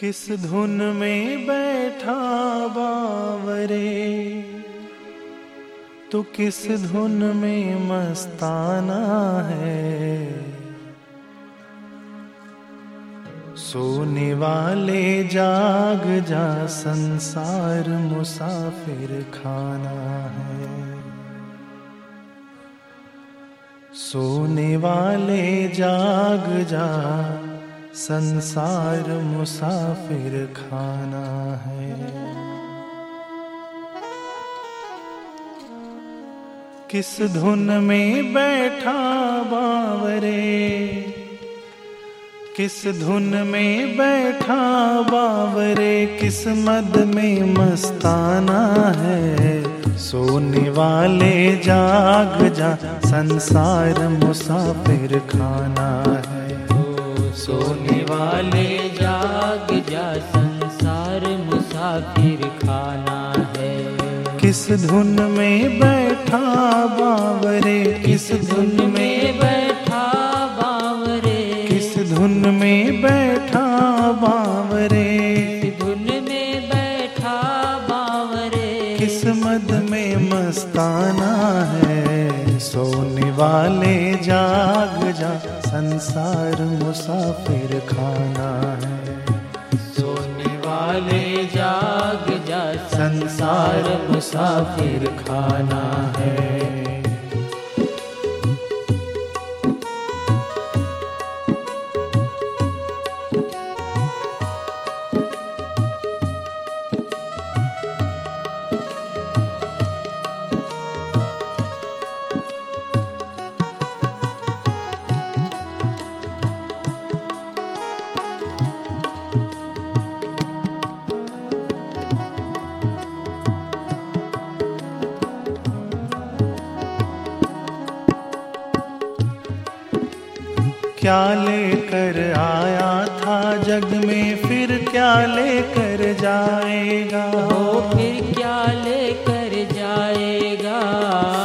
किस धुन में बैठा बावरे? तो किस धुन में मस्ताना है? सोने वाले जाग जा संसार मुसाफिर खाना है। सोने वाले जाग जा संसार मुसाफिर खाना है। किस धुन में बैठा बावरे? किस धुन में बैठा बावरे? किस मद में मस्ताना है? सोने वाले जाग जा, संसार मुसाफिर खाना है। सोने वाले जाग जा संसार मुसाफिर खाना है। किस धुन में बैठा बावरे? किस धुन में बैठा बावरे? किस धुन में बैठा बावरे? धुन में बैठा बावरे? किस मद में मस्ताना है। सोने वाले जाग जा संसार मुसाफिर खाना है। सोने वाले जाग जा संसार मुसाफिर खाना है। क्या लेकर आया था जग में फिर क्या लेकर जाएगा? वो फिर क्या लेकर जाएगा?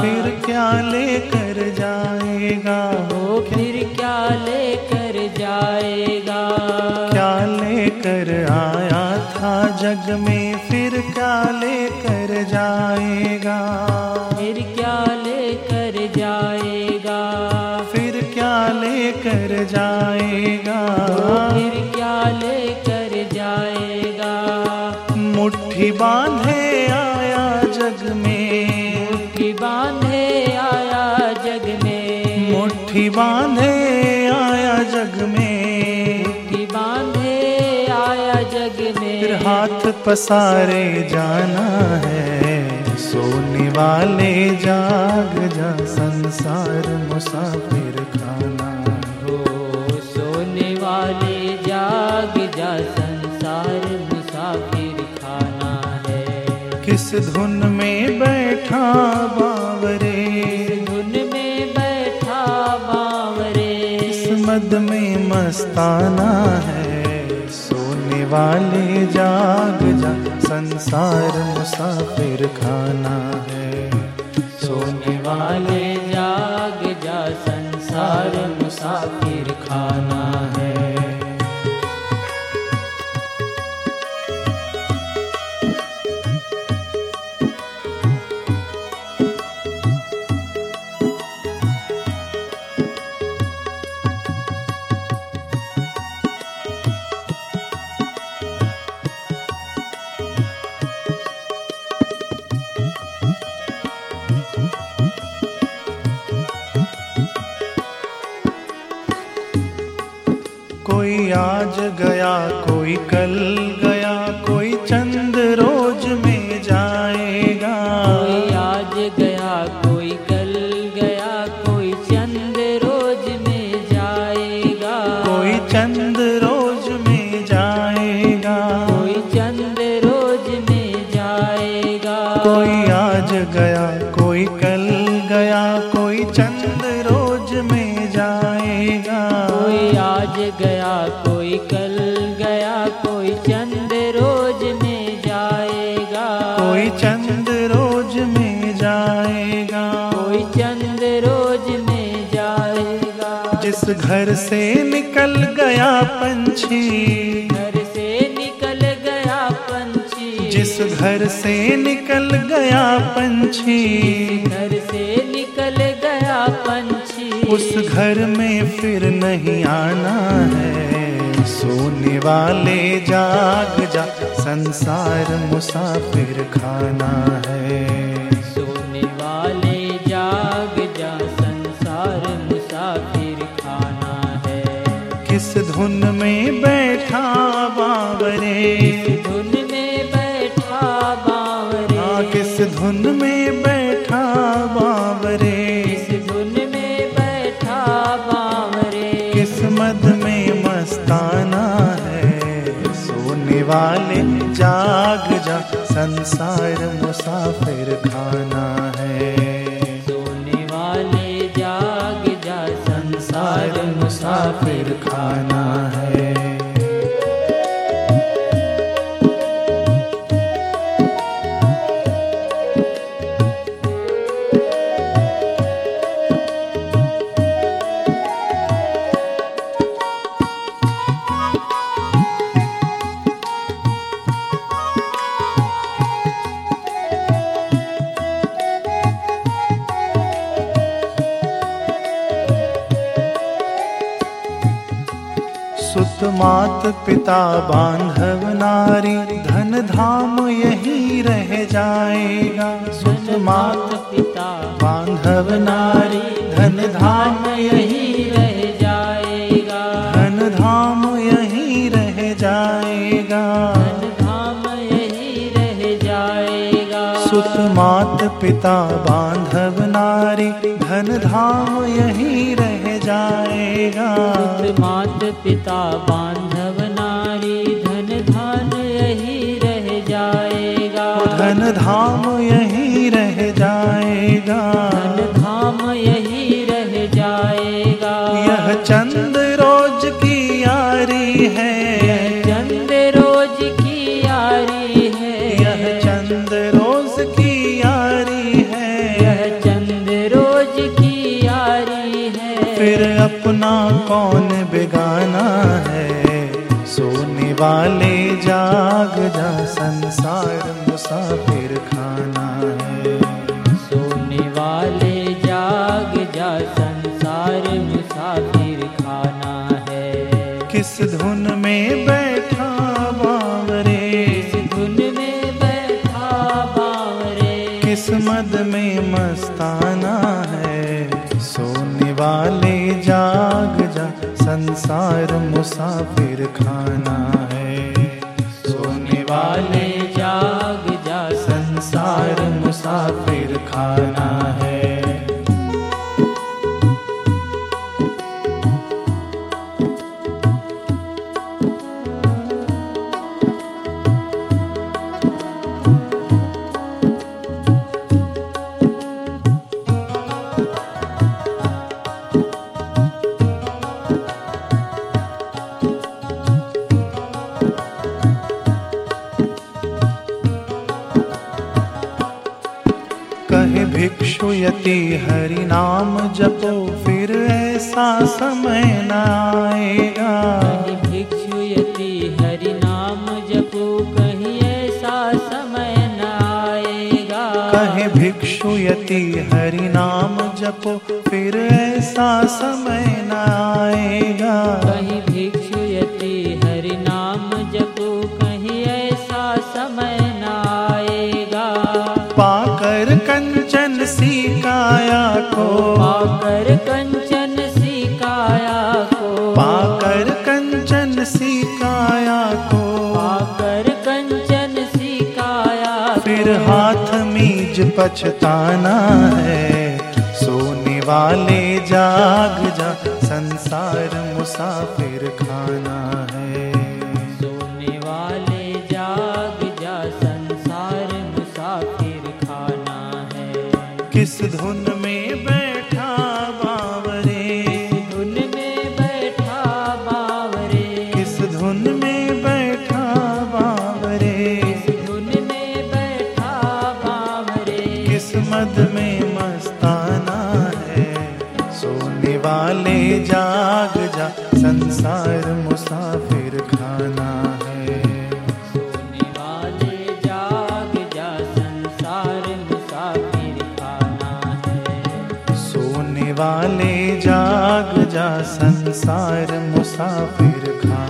फिर क्या लेकर जाएगा? वो फिर क्या लेकर जाएगा? क्या लेकर आया था जग में फिर क्या लेकर जाएगा? हाथ पसारे जाना है सोने वाले जाग जा संसार मुसाफिर खाना हो। सोने वाले जाग जा संसार मुसाफिर खाना है। किस धुन में बैठा बावरे? धुन में बैठा बावरे? इस मद में मस्ताना है वाले जाग जा संसार मुसाफिर खाना है। सोने वाले जाग जा संसार मुसाफिर खाना कोई कल गया कोई चंद रोज में जाएगा। कोई आज गया कोई कल गया कोई चंद रोज में जाएगा। कोई चंद रोज में जाएगा। कोई चंद रोज में जाएगा। कोई आज गया कोई कल गया कोई चंद जिस घर से निकल गया पंछी घर से निकल गया पंछी। जिस घर से निकल गया पंछी घर से निकल गया पंछी। उस घर में फिर नहीं आना है। सोने वाले जाग जा संसार मुसाफिर खाना है। धुन में बैठा बावरे। धुन में बैठा बावरे। हाँ किस धुन में बैठा बावरे। इस धुन में बैठा बावरे। किस मद में मस्ताना है। सोने वाले जाग जा संसार मुसाफिर खाना है संसार मुसाफिर खाना है। मात पिता बांधव नारी धन धाम यही रह जाएगा। सुत मात पिता बांधव नारी धन धाम यही रह जाएगा। धन धाम यही रह जाएगा। धन धाम यही रह जाएगा। सुत मात पिता बांधव नारी धन धाम यही रह जाएगा। मात पिता बांधव धाम यही रह जाएगा। धन धाम यही रह जाएगा। यह चंद रोज की यारी है। चंद रोज की यारी है। यह चंद रोज की यारी है। यह चंद रोज की यारी है। फिर अपना कौन बेगाना है? सोने वाले जाग जा संसार मुसाफिर खाना है। सोने वाले जाग जा संसार मुसाफिर खाना है। किस धुन में बैठा बावरे? इस धुन में बैठा बावरे? किस मद में मस्ताना है। सोने वाले जाग जा संसार मुसाफिर खाना है। मुसाफिर भिक्षु यति हरि नाम जपो फिर ऐसा समय न आएगा भिक्षु यति हरि नाम जपो कहीं ऐसा समय न आएगा कहे भिक्षु यति हरि नाम जपो फिर ऐसा समय न आएगा कहीं को। पाकर कंचन सी काया को। पाकर कंचन सी काया को। पाकर कंचन सी काया फिर हाथ मीज पछताना है। सोने वाले जाग जा संसार मुसाफिर खाना है। सोने वाले जाग जा संसार मुसाफिर खाना है। किस धुन संसार मुसाफिर खाना।